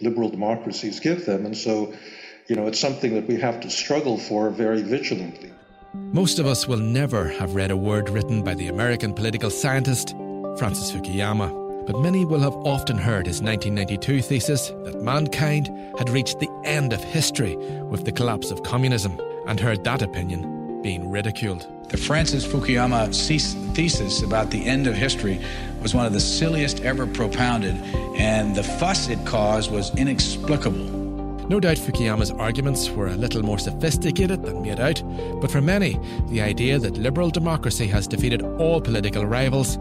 liberal democracies give them. And so, you know, it's something that we have to struggle for very vigilantly. Most of us will never have read a word written by the American political scientist Francis Fukuyama, but many will have often heard his 1992 thesis that mankind had reached the end of history with the collapse of communism, and heard that opinion being ridiculed. The Francis Fukuyama thesis about the end of history was one of the silliest ever propounded, and the fuss it caused was inexplicable. No doubt Fukuyama's arguments were a little more sophisticated than made out, but for many, the idea that liberal democracy has defeated all political rivals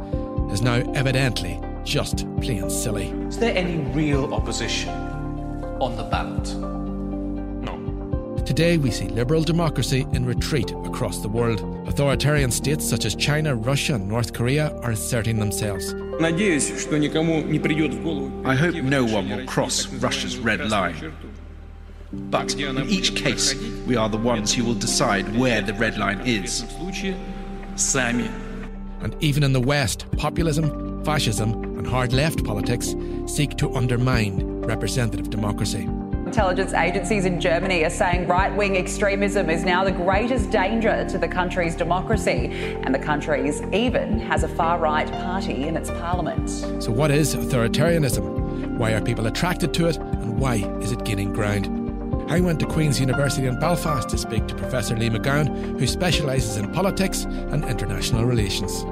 is now evidently just plain silly. Is there any real opposition on the ballot? Today, we see liberal democracy in retreat across the world. Authoritarian states such as China, Russia, and North Korea are asserting themselves. I hope no one will cross Russia's red line. But in each case, we are the ones who will decide where the red line is. And even in the West, populism, fascism, and hard left politics seek to undermine representative democracy. Intelligence agencies in Germany are saying right wing extremism is now the greatest danger to the country's democracy, and the country even has a far right party in its parliament. So, what is authoritarianism? Why are people attracted to it, and why is it gaining ground? I went to Queen's University in Belfast to speak to Professor Lee McGowan, who specialises in politics and international relations.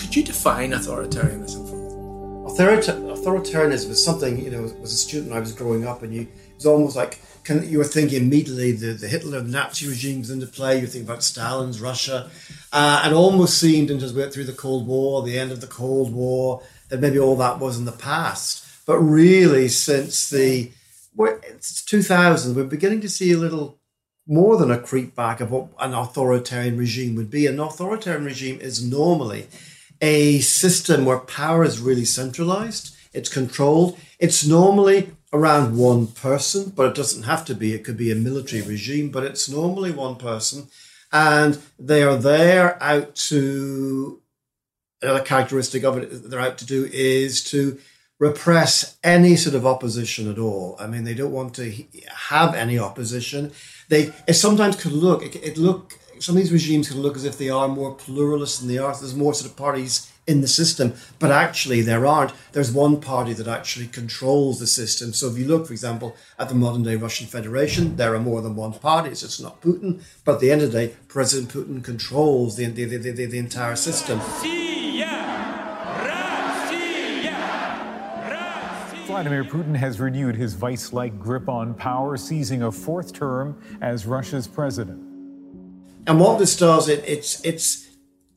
Could you define authoritarianism for authoritarianism is something you know as a student I was growing up, and you it was almost like of, you were thinking immediately the, the Hitler, the Nazi regimes into play. You think about Stalin's Russia, uh, and almost seemed and as we went through the Cold War, the end of the Cold War, that maybe all that was in the past. But really, since the it's 2000, we're beginning to see a little more than a creep back of what an authoritarian regime would be. An authoritarian regime is normally a system where power is really centralized, it's controlled. It's normally around one person, but it doesn't have to be. It could be a military regime, but it's normally one person. And they are there out to, another characteristic of it they're out to do is to repress any sort of opposition at all. I mean, they don't want to have any opposition. They, it sometimes could look, it, it look some of these regimes can look as if they are more pluralist than they are. There's more sort of parties in the system, but actually there aren't. There's one party that actually controls the system. So if you look, for example, at the modern day Russian Federation, there are more than one party. It's not Putin, but at the end of the day, President Putin controls the the, the, the, the entire system. Vladimir Putin has renewed his vice like grip on power, seizing a fourth term as Russia's president. And what this does, it, it's it's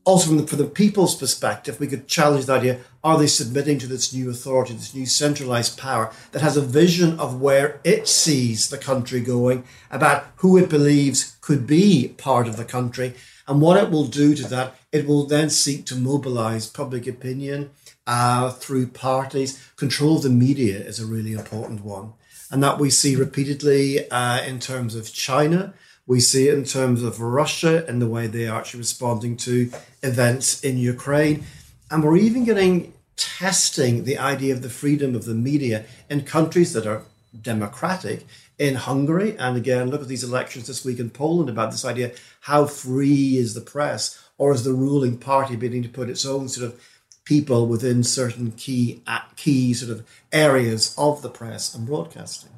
also from the, the people's perspective, we could challenge the idea: Are they submitting to this new authority, this new centralized power that has a vision of where it sees the country going, about who it believes could be part of the country, and what it will do to that? It will then seek to mobilize public opinion uh, through parties. Control of the media is a really important one, and that we see repeatedly uh, in terms of China we see it in terms of Russia and the way they are actually responding to events in Ukraine. And we're even getting testing the idea of the freedom of the media in countries that are democratic in Hungary. And again, look at these elections this week in Poland about this idea how free is the press, or is the ruling party beginning to put its own sort of people within certain key uh, key sort of areas of the press and broadcasting?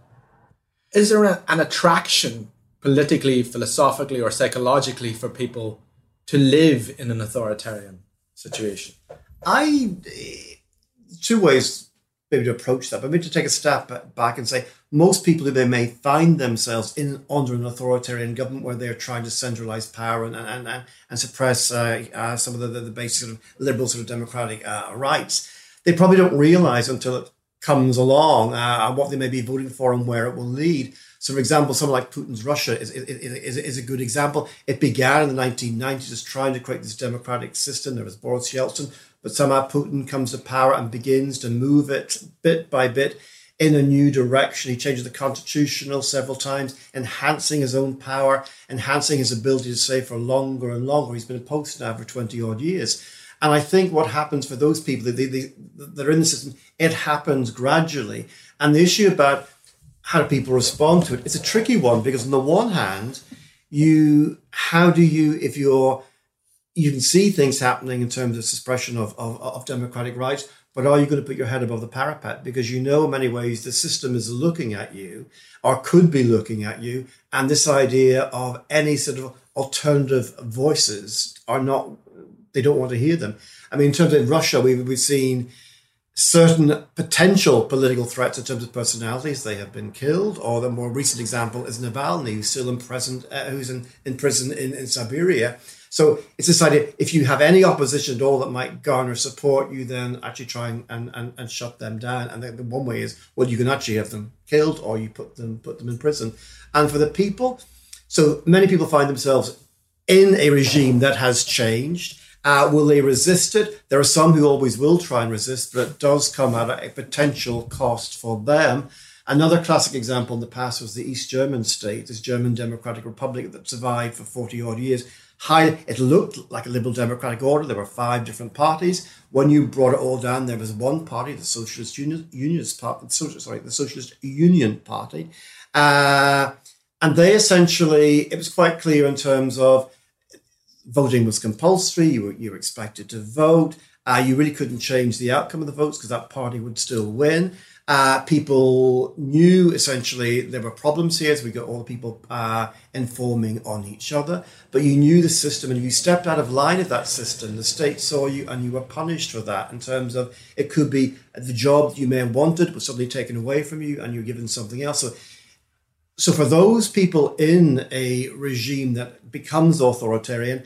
Is there a, an attraction politically, philosophically, or psychologically for people to live in an authoritarian situation? I two ways maybe to approach that, but maybe to take a step back and say most people who may find themselves in under an authoritarian government where they're trying to centralize power and and, and, and suppress uh, uh, some of the, the, the, basic sort of liberal sort of democratic uh, rights, they probably don't realize until it comes along uh, what they may be voting for and where it will lead. So, for example, someone like Putin's Russia is, is, is, is, a good example. It began in the 1990s as trying to create this democratic system. There was Boris Yeltsin, but somehow Putin comes to power and begins to move it bit by bit in a new direction. He changes the constitutional several times, enhancing his own power, enhancing his ability to stay for longer and longer. He's been in post now for 20 odd years. And I think what happens for those people that they, they, they're in the system, it happens gradually. And the issue about how do people respond to it, it's a tricky one because on the one hand, you how do you if you're you can see things happening in terms of suppression of, of, of democratic rights, but are you going to put your head above the parapet? Because you know, in many ways, the system is looking at you or could be looking at you. And this idea of any sort of alternative voices are not, they don't want to hear them. I mean, in terms of Russia, we've, we've seen certain potential political threats in terms of personalities. They have been killed, or the more recent example is Navalny, who's still in, present, uh, who's in, in prison in, in Siberia. So it's this idea if you have any opposition at all that might garner support, you then actually try and, and, and, shut them down. And the one way is, well, you can actually have them killed or you put them put them in prison. And for the people, so many people find themselves in a regime that has changed. Uh, will they resist it? There are some who always will try and resist, but it does come at a potential cost for them. Another classic example in the past was the East German state, this German Democratic Republic that survived for 40 odd years high, it looked like a liberal democratic order. There were five different parties. When you brought it all down, there was one party, the Socialist Union, Unionist Party, sorry, the Socialist Union Party. Uh, and they essentially, it was quite clear in terms of voting was compulsory, you were, you were expected to vote. Uh, you really couldn't change the outcome of the votes because that party would still win. Uh, people knew essentially there were problems here, so we got all the people uh, informing on each other. But you knew the system, and if you stepped out of line of that system, the state saw you, and you were punished for that. In terms of it could be the job you may have wanted was suddenly taken away from you, and you're given something else. So, so for those people in a regime that becomes authoritarian,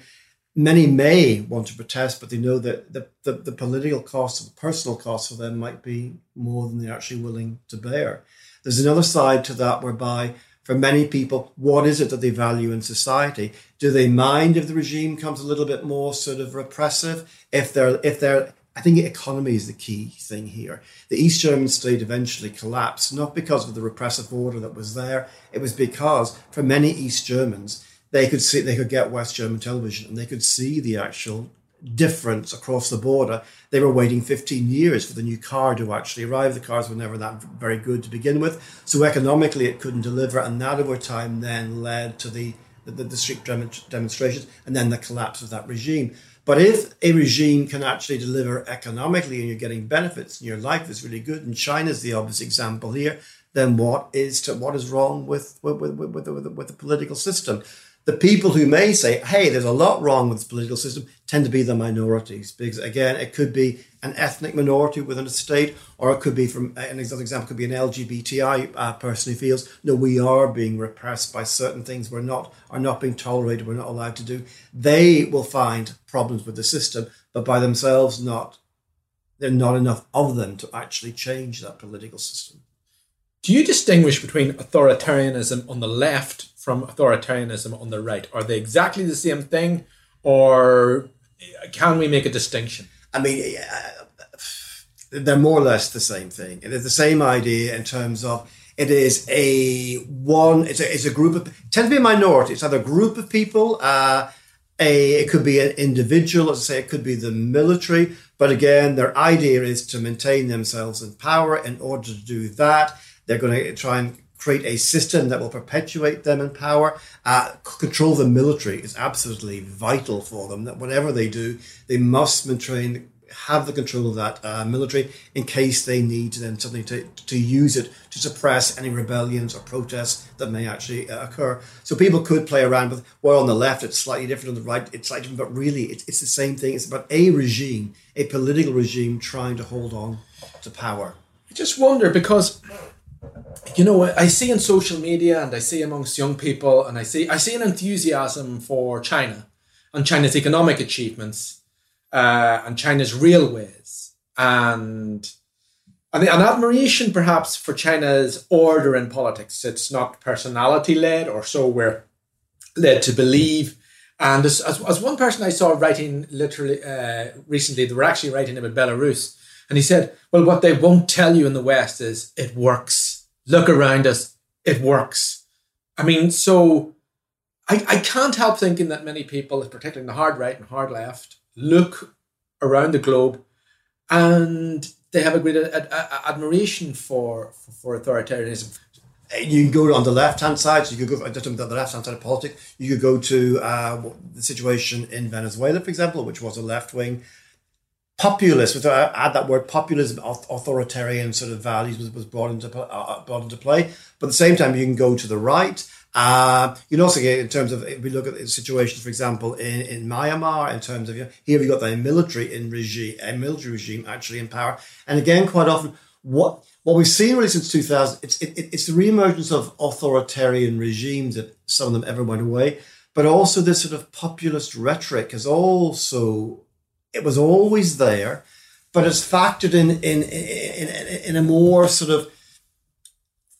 many may want to protest, but they know that the, the, the political cost, the personal cost for them might be more than they're actually willing to bear. There's another side to that whereby for many people, what is it that they value in society? Do they mind if the regime comes a little bit more sort of repressive? If they're if they're I think economy is the key thing here. The East German state eventually collapsed, not because of the repressive order that was there. It was because for many East Germans, they could see they could get West German television and they could see the actual difference across the border. They were waiting 15 years for the new car to actually arrive. The cars were never that very good to begin with, so economically it couldn't deliver, and that over time then led to the the, the street demonstrations and then the collapse of that regime. But if a regime can actually deliver economically and you're getting benefits and your life is really good, and China's the obvious example here, then what is to, what is wrong with with, with, with, with, with the political system? The people who may say, hey, there's a lot wrong with this political system, tend to be the minorities. Because again, it could be an ethnic minority within a state, or it could be from an example could be an LGBTI uh, person who feels, no, we are being repressed by certain things we're not are not being tolerated, we're not allowed to do. They will find problems with the system, but by themselves not there are not enough of them to actually change that political system. Do you distinguish between authoritarianism on the left from authoritarianism on the right? Are they exactly the same thing, or can we make a distinction? I mean, uh, they're more or less the same thing. It is the same idea in terms of it is a one. It's a, it's a group of tend to be a minority. It's either a group of people. Uh, a, it could be an individual, as I say, it could be the military. But again, their idea is to maintain themselves in power. In order to do that, they're going to try and create a system that will perpetuate them in power. Uh, control the military is absolutely vital for them. That whatever they do, they must maintain have the control of that uh, military in case they need then suddenly to, to use it to suppress any rebellions or protests that may actually uh, occur. So people could play around with, well, on the left it's slightly different, on the right it's slightly different, but really it's, it's the same thing. It's about a regime, a political regime trying to hold on to power. I just wonder because you know I see in social media and I see amongst young people and I see I see an enthusiasm for China and China's economic achievements uh, and China's railways and and an admiration perhaps for China's order in politics. It's not personality led or so we're led to believe. And as, as, as one person I saw writing literally uh, recently, they were actually writing about Belarus. And he said, well, what they won't tell you in the West is it works. Look around us, it works. I mean, so I, I can't help thinking that many people, particularly in the hard right and hard left, look around the globe and they have a great ad- ad- admiration for, for, for authoritarianism. You can go on the left hand side, so you could go just on the left hand side of politics. You could go to uh, the situation in Venezuela, for example, which was a left wing populist. With uh, add that word populism, authoritarian sort of values was, was brought into uh, uh, brought into play. But at the same time, you can go to the right. Uh, you can also get in terms of if we look at the situations, for example, in, in Myanmar, in terms of you know, here we got the military in regime, a military regime actually in power, and again, quite often, what what we've seen really since 2000, it's it, it's the reemergence of authoritarian regimes that some of them ever went away, but also this sort of populist rhetoric has also it was always there, but it's factored in in in, in, a more sort of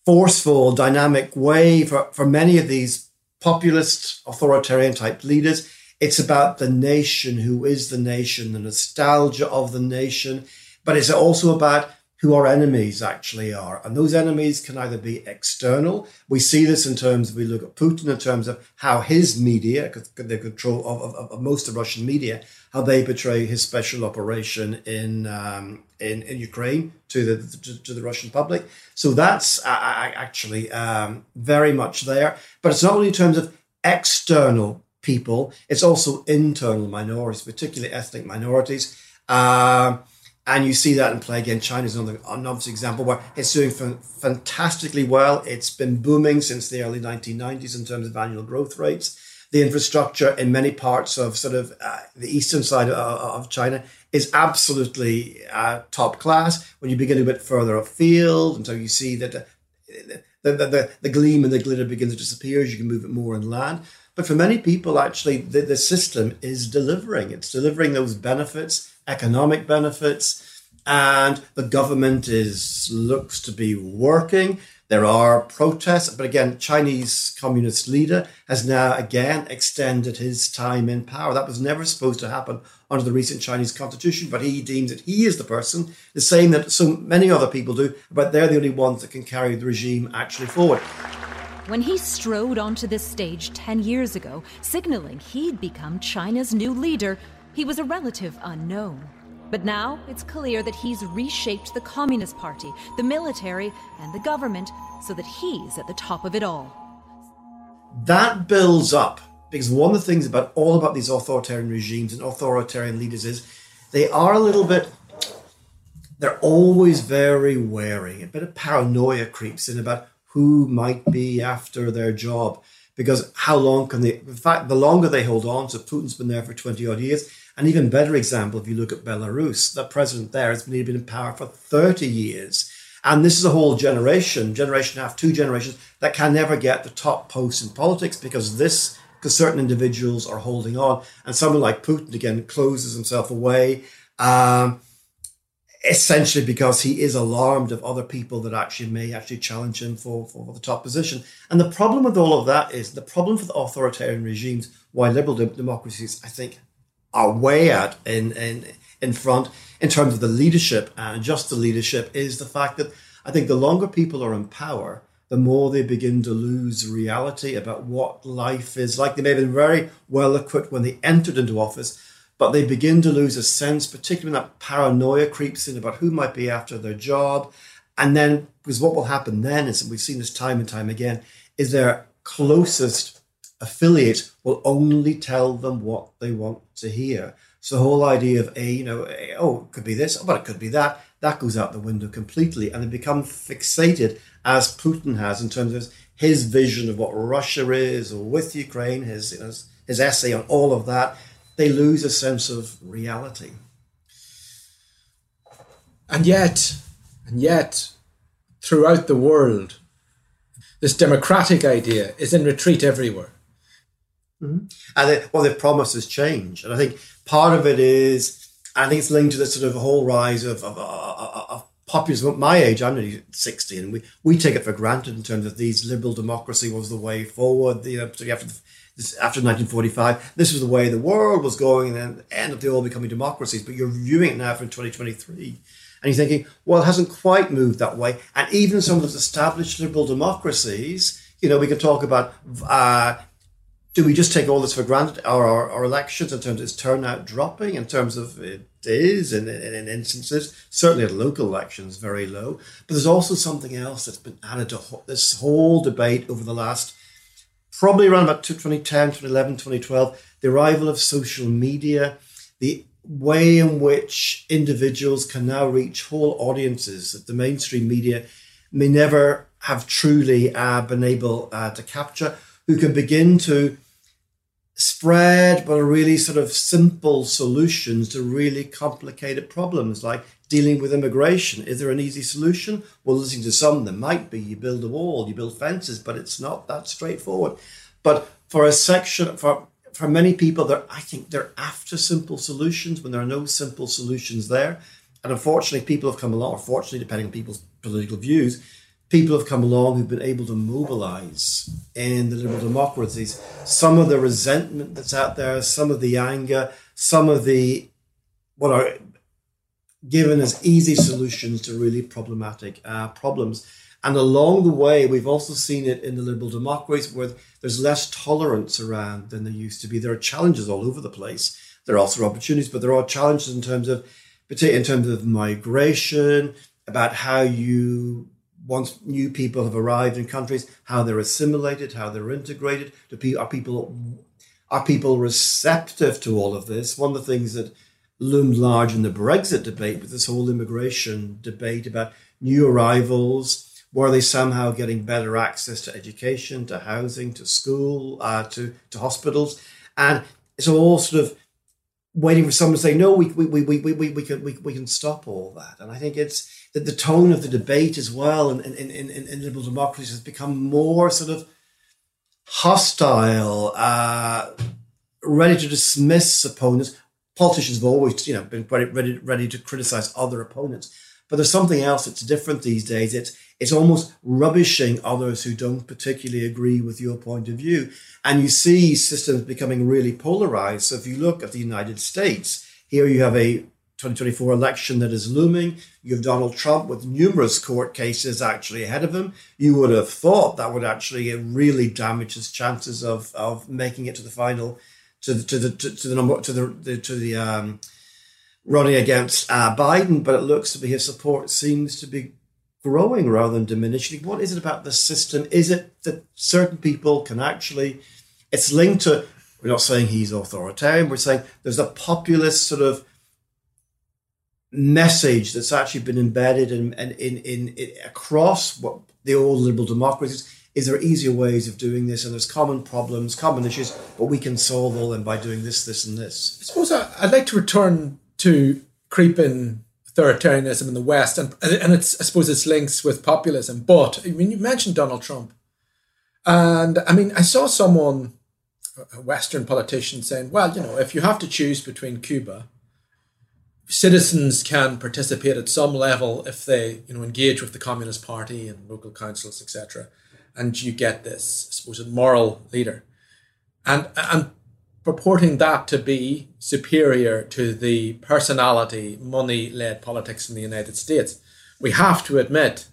forceful, dynamic way for, for many of these populist, authoritarian type leaders. It's about the nation, who is the nation, the nostalgia of the nation, but it's also about who our enemies actually are. And those enemies can either be external. We see this in terms we look at Putin in terms of how his media, the control of, of, of most of Russian media, how they portray his special operation in um, in, in Ukraine to the to, to, the Russian public. So that's uh, actually um, very much there. But it's not only in terms of external people; it's also internal minorities, particularly ethnic minorities. Uh, and you see that in play again. China's another, obvious example where it's doing fantastically well. It's been booming since the early 1990s in terms of annual growth rates the infrastructure in many parts of sort of uh, the eastern side of, of China is absolutely uh, top class. When you begin a bit further afield, and so you see that the, the, the, the, gleam and the glitter begins to disappear as you can move it more inland. But for many people, actually, the, the system is delivering. It's delivering those benefits, economic benefits, and the government is looks to be working. There are protests, but again, Chinese communist leader has now again extended his time in power. That was never supposed to happen under the recent Chinese constitution, but he deems that he is the person, the same that so many other people do, but they're the only ones that can carry the regime actually forward. When he strode onto this stage 10 years ago, signaling he'd become China's new leader, he was a relative unknown. But now it's clear that he's reshaped the Communist Party, the military, and the government so that he's at the top of it all. That builds up because one of the things about all about these authoritarian regimes and authoritarian leaders is they are a little bit they're always very wary. A bit of paranoia creeps in about who might be after their job. Because how long can they in fact the longer they hold on, so Putin's been there for 20 odd years, an even better example, if you look at Belarus, the president there has been in power for 30 years. And this is a whole generation, generation and a half, two generations, that can never get the top posts in politics because this, because certain individuals are holding on. And someone like Putin, again, closes himself away, um, essentially because he is alarmed of other people that actually may actually challenge him for, for the top position. And the problem with all of that is the problem for the authoritarian regimes, why liberal democracies, I think, are way out in, in, in front in terms of the leadership and just the leadership is the fact that I think the longer people are in power, the more they begin to lose reality about what life is like. They may have been very well equipped when they entered into office, but they begin to lose a sense, particularly when that paranoia creeps in about who might be after their job. And then, because what will happen then is, and we've seen this time and time again, is their closest affiliate will only tell them what they want to hear. So the whole idea of a, you know, a, oh, it could be this, oh, but it could be that, that goes out the window completely, and they become fixated as Putin has in terms of his vision of what Russia is, or with Ukraine, his you know, his essay on all of that. They lose a sense of reality. And yet, and yet, throughout the world, this democratic idea is in retreat everywhere. Mm-hmm. And it, well, the promises change, and I think part of it is, I think it's linked to the sort of whole rise of, of, of, of populism. At my age, I'm nearly sixty, and we, we take it for granted in terms of these liberal democracy was the way forward. You know, particularly after the, after 1945, this was the way the world was going, and then end up they all becoming democracies. But you're viewing it now from 2023 and you're thinking, well, it hasn't quite moved that way. And even some of those established liberal democracies, you know, we can talk about uh, do we just take all this for granted? Are our, our, elections, in terms of its turnout, dropping? In terms of it is, in, in, in, instances, certainly at local elections, very low. But there's also something else that's been added to this whole debate over the last probably around about 2010, 2011, 2012, the arrival of social media, the way in which individuals can now reach whole audiences that the mainstream media may never have truly uh, been able uh, to capture, who can begin to spread but really sort of simple solutions to really complicated problems like dealing with immigration. Is there an easy solution? Well, listening to some, there might be. You build a wall, you build fences, but it's not that straightforward. But for a section, for for many people, I think they're after simple solutions when there are no simple solutions there. And unfortunately, people have come along, or fortunately, depending on people's political views, people have come along who've been able to mobilize in the liberal democracies some of the resentment that's out there, some of the anger, some of the what are given as easy solutions to really problematic uh, problems. And along the way, we've also seen it in the liberal democracies where there's less tolerance around than there used to be. There are challenges all over the place. There are also opportunities, but there are challenges in terms of, particularly in terms of migration, about how you once new people have arrived in countries, how they're assimilated, how they're integrated. Are people are people receptive to all of this? One of the things that loomed large in the Brexit debate was this whole immigration debate about new arrivals were they somehow getting better access to education, to housing, to school, uh, to, to hospitals? And it's all sort of waiting for someone to say, no, we, we, we, we, we, we, can, we, we can stop all that. And I think it's that the tone of the debate as well in, in, in, in liberal democracies has become more sort of hostile, uh, ready to dismiss opponents. Politicians have always, you know, been ready, ready to criticize other opponents. But there's something else that's different these days. It's it's almost rubbishing others who don't particularly agree with your point of view. And you see systems becoming really polarized. So if you look at the United States, here you have a 2024 election that is looming. You have Donald Trump with numerous court cases actually ahead of him. You would have thought that would actually really damage his chances of, of making it to the final, to the to the to, to the number to the, the to the um, running against uh, Biden. But it looks to be his support seems to be growing rather than diminishing? What is it about the system? Is it that certain people can actually, it's linked to, we're not saying he's authoritarian, we're saying there's a populist sort of message that's actually been embedded in, in, in, in across what the old liberal democracies. Is there easier ways of doing this? And there's common problems, common issues, but we can solve all them by doing this, this, and this. I suppose I'd like to return to creeping authoritarianism in the West, and and it's I suppose it's links with populism. But I mean, you mentioned Donald Trump, and I mean, I saw someone, a Western politician, saying, "Well, you know, if you have to choose between Cuba." Citizens can participate at some level if they, you know, engage with the Communist Party and local councils, etc., and you get this, I suppose, a moral leader, and and purporting that to be superior to the personality, money led politics in the United States. We have to admit,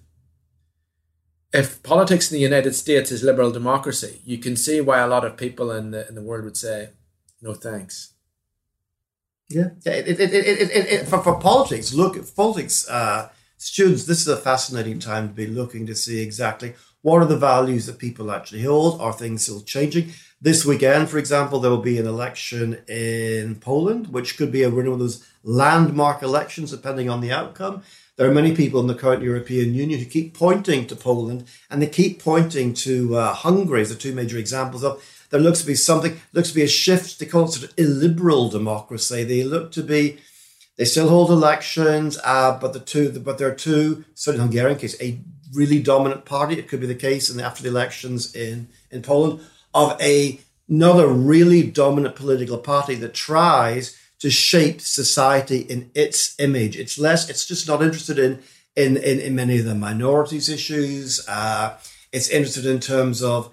if politics in the United States is liberal democracy, you can see why a lot of people in the, in the world would say, no thanks. Yeah, it, it, it, it, it, for, for politics, look, politics, uh, students, this is a fascinating time to be looking to see exactly what are the values that people actually hold. Are things still changing? This weekend, for example, there will be an election in Poland, which could be a, one of those landmark elections, depending on the outcome. There are many people in the current European Union who keep pointing to Poland and they keep pointing to uh, Hungary as the two major examples of there looks to be something, looks to be a shift. They call it sort of illiberal democracy. They look to be, they still hold elections, uh, but the two, but there are two, certainly in Hungarian case, a really dominant party. It could be the case in the, after the elections in, in Poland of a another really dominant political party that tries to shape society in its image. It's less, it's just not interested in in, in, in many of the minorities issues. Uh, it's interested in terms of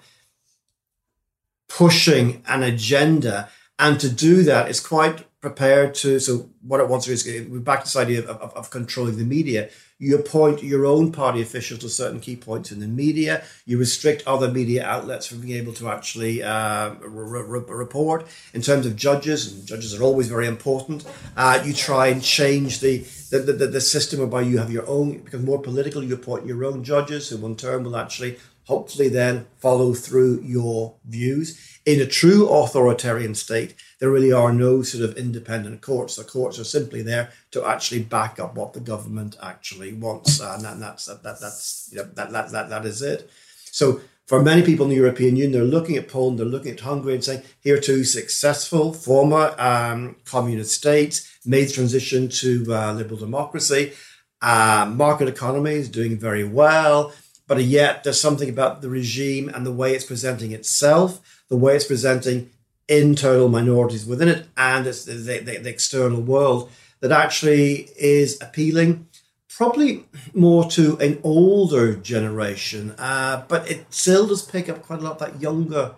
pushing an agenda. And to do that is quite prepared to. So, what it wants to do is we're back to this idea of, of, of controlling the media. You appoint your own party officials to certain key points in the media. You restrict other media outlets from being able to actually uh, re- re- report. In terms of judges, and judges are always very important, uh, you try and change the, the, the, the system whereby you have your own, because more political, you appoint your own judges who, in turn, will actually hopefully then follow through your views. In a true authoritarian state, there really are no sort of independent courts. The courts are simply there to actually back up what the government actually wants, and, that, that's that, that that's you know, that, that that that is it. So for many people in the European Union, they're looking at Poland, they're looking at Hungary, and saying here two successful former um, communist states made transition to uh, liberal democracy. Uh, market economy is doing very well but yet there's something about the regime and the way it's presenting itself, the way it's presenting internal minorities within it, and it's the, the, the external world that actually is appealing probably more to an older generation, uh, but it still does pick up quite a lot that younger,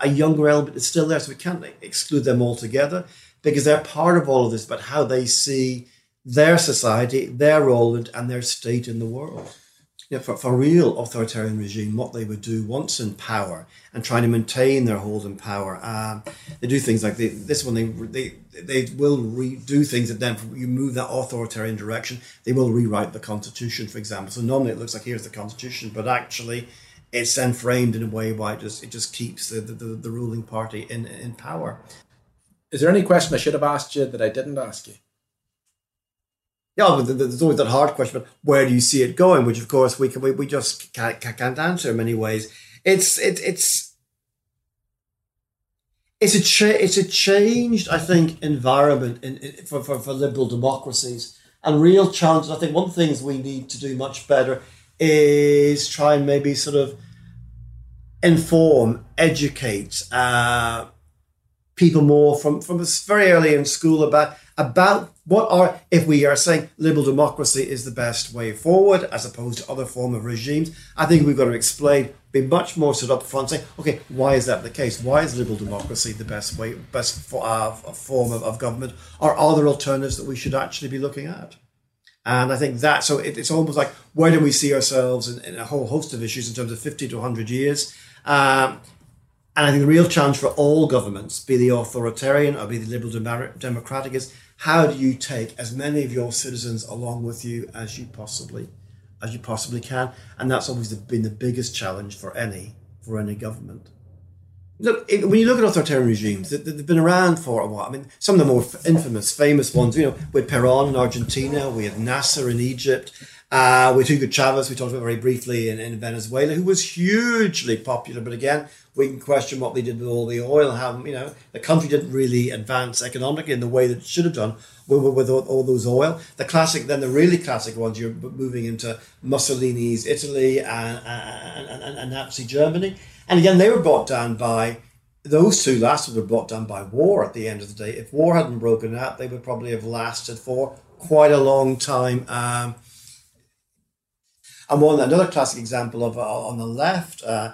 a younger element is still there, so we can't exclude them altogether because they're part of all of this, but how they see their society, their role, and their state in the world you know, for, for real authoritarian regime, what they would do once in power and trying to maintain their hold in power. Um, they do things like they, this one, they, they, they will do things that then you move that authoritarian direction, they will rewrite the constitution, for example. So normally it looks like here's the constitution, but actually it's then framed in a way why it just, it just keeps the, the, the ruling party in, in power. Is there any question I should have asked you that I didn't ask you? Yeah, there's always that hard question, but where do you see it going? Which, of course, we can, we, we just can't, can't answer in many ways. It's it, it's it's a cha- it's a changed, I think, environment in, in, for, for for liberal democracies and real challenges. I think one of the things we need to do much better is try and maybe sort of inform, educate uh, people more from from very early in school about about what are if we are saying liberal democracy is the best way forward as opposed to other form of regimes i think we've got to explain be much more stood up front saying okay why is that the case? Why is liberal democracy the best way best for, uh, form of, of government? Or are there alternatives that we should actually be looking at? And I think that, so it, it's almost like, where do we see ourselves in, in, a whole host of issues in terms of 50 to 100 years? Um, and I think the real challenge for all governments, be the authoritarian or be the liberal democratic, is how do you take as many of your citizens along with you as you possibly as you possibly can? And that's always been the biggest challenge for any for any government. Look when you look at authoritarian regimes they've been around for a while. I mean some of the more infamous famous ones you know with peron in argentina we had nasser in egypt uh, with Hugo Chavez, we talked about very briefly in, in Venezuela, who was hugely popular, but again, we can question what they did with all the oil how you know the country didn't really advance economically in the way that it should have done with, with all, all, those oil. The classic, then the really classic ones, you're moving into Mussolini's Italy and, and, and, and Nazi Germany, and again they were brought down by those two last were brought down by war. At the end of the day, if war hadn't broken out, they would probably have lasted for quite a long time. Um, and one another classic example of uh, on the left. Uh,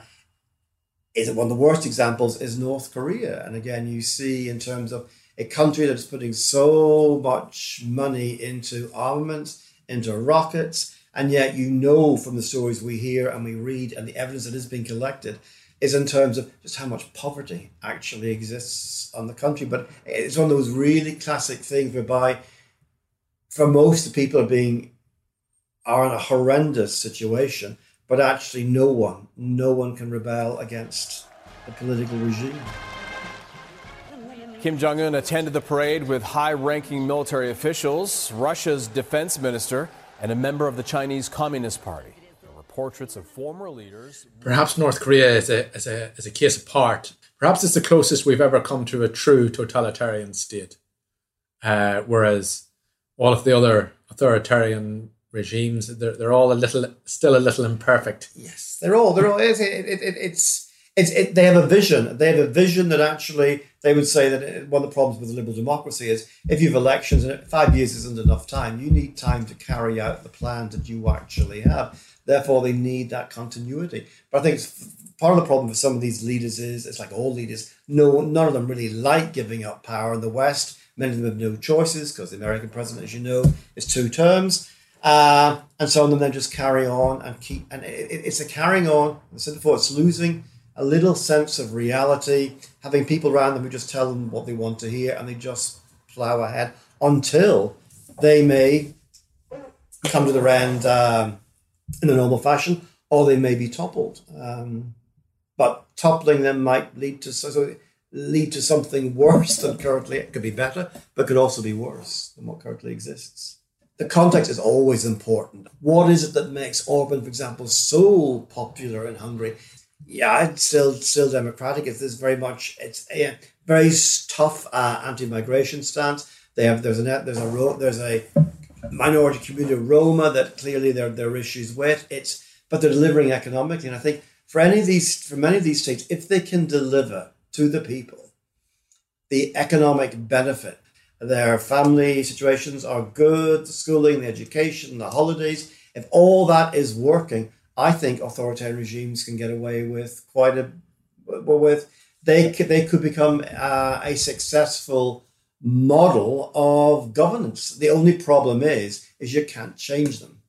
is one of the worst examples is North Korea. And again, you see in terms of a country that is putting so much money into armaments, into rockets, and yet you know from the stories we hear and we read and the evidence that is being collected is in terms of just how much poverty actually exists on the country. But it's one of those really classic things whereby for most the people are being are in a horrendous situation, but actually no one, no one can rebel against the political regime. Kim Jong un attended the parade with high ranking military officials, Russia's defense minister, and a member of the Chinese Communist Party. There were portraits of former leaders. Perhaps North Korea is a, is, a, is a case apart. Perhaps it's the closest we've ever come to a true totalitarian state. Uh, whereas all of the other authoritarian regimes, they're, they're all a little, still a little imperfect. Yes, they're all, they're all, it, it, it, it's, it's, it, they have a vision. They have a vision that actually they would say that uh, one of the problems with liberal democracy is if you have elections and five years isn't enough time, you need time to carry out the plan that you actually have. Therefore, they need that continuity. But I think part of the problem with some of these leaders is it's like all leaders. No, none of them really like giving up power in the West. Many of them have no choices because the American president, as you know, is two terms. Uh, and some of them then just carry on and keep. And it, it's a carrying on. I said before, it's losing a little sense of reality, having people around them who just tell them what they want to hear and they just plow ahead until they may come to their end um, in a normal fashion or they may be toppled. Um, but toppling them might lead to so, lead to something worse than currently. It could be better, but could also be worse than what currently exists. The context is always important. What is it that makes Orban, for example, so popular in Hungary? yeah, it's still still democratic. It's this very much it's a very tough uh, anti-migration stance. They have there's a there's a there's a minority community of Roma that clearly there are issues with. It's but they're delivering economically, and I think for any of these for many of these states, if they can deliver to the people the economic benefit, their family situations are good, the schooling, the education, the holidays. If all that is working, I think authoritarian regimes can get away with quite a with they could, they could become uh, a successful model of governance. The only problem is is you can't change them.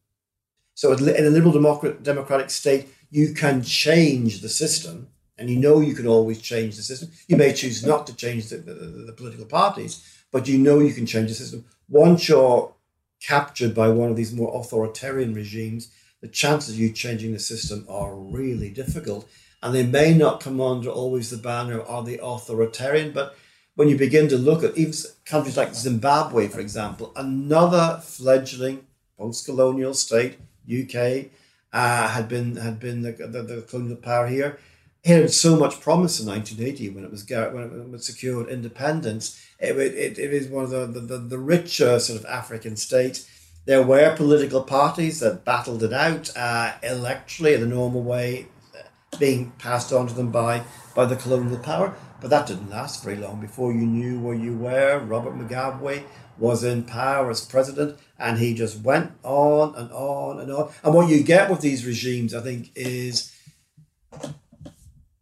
So in a liberal democratic democratic state, you can change the system, and you know you can always change the system. You may choose not to change the, the, the political parties, but you know you can change the system. Once you're captured by one of these more authoritarian regimes, the chances of you changing the system are really difficult. And they may not come under always the banner of the authoritarian, but when you begin to look at even countries like Zimbabwe, for example, another fledgling post-colonial state, UK, uh, had been had been the, the, the, colonial power here. It had so much promise in 1980 when it was when it was secured independence. It, it, it is one of the, the, the richer sort of African states there were political parties that battled it out uh, electorally in the normal way, uh, being passed on to them by, by the colonial power. But that didn't last very long. Before you knew where you were, Robert Mugabe was in power as president, and he just went on and on and on. And what you get with these regimes, I think, is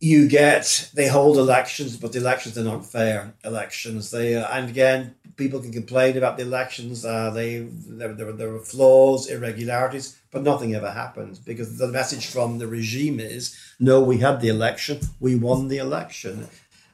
you get they hold elections, but the elections are not fair elections. They uh, and again, people can complain about the elections. Uh, they there, there, there were flaws, irregularities, but nothing ever happens because the message from the regime is no, we had the election, we won the election.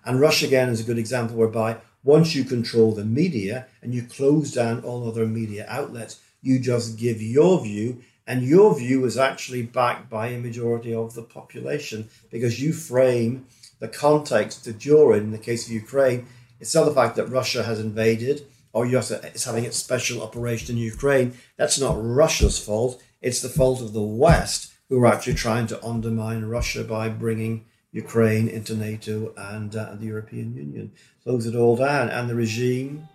And Russia again is a good example whereby once you control the media and you close down all other media outlets, you just give your view and your view is actually backed by a majority of the population because you frame the context that you're in. The case of Ukraine, it's not the fact that Russia has invaded or US is having its special operation in Ukraine. That's not Russia's fault. It's the fault of the West who are actually trying to undermine Russia by bringing Ukraine into NATO and, uh, the European Union. Close it all down. And the regime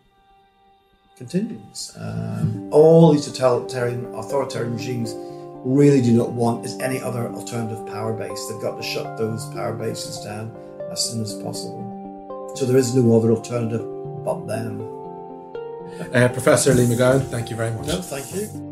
continues. Um, all these totalitarian, authoritarian regimes really do not want is any other alternative power base. They've got to shut those power bases down as soon as possible. So there is no other alternative but them. Uh, Professor Lee McGowan, thank you very much. No, thank you.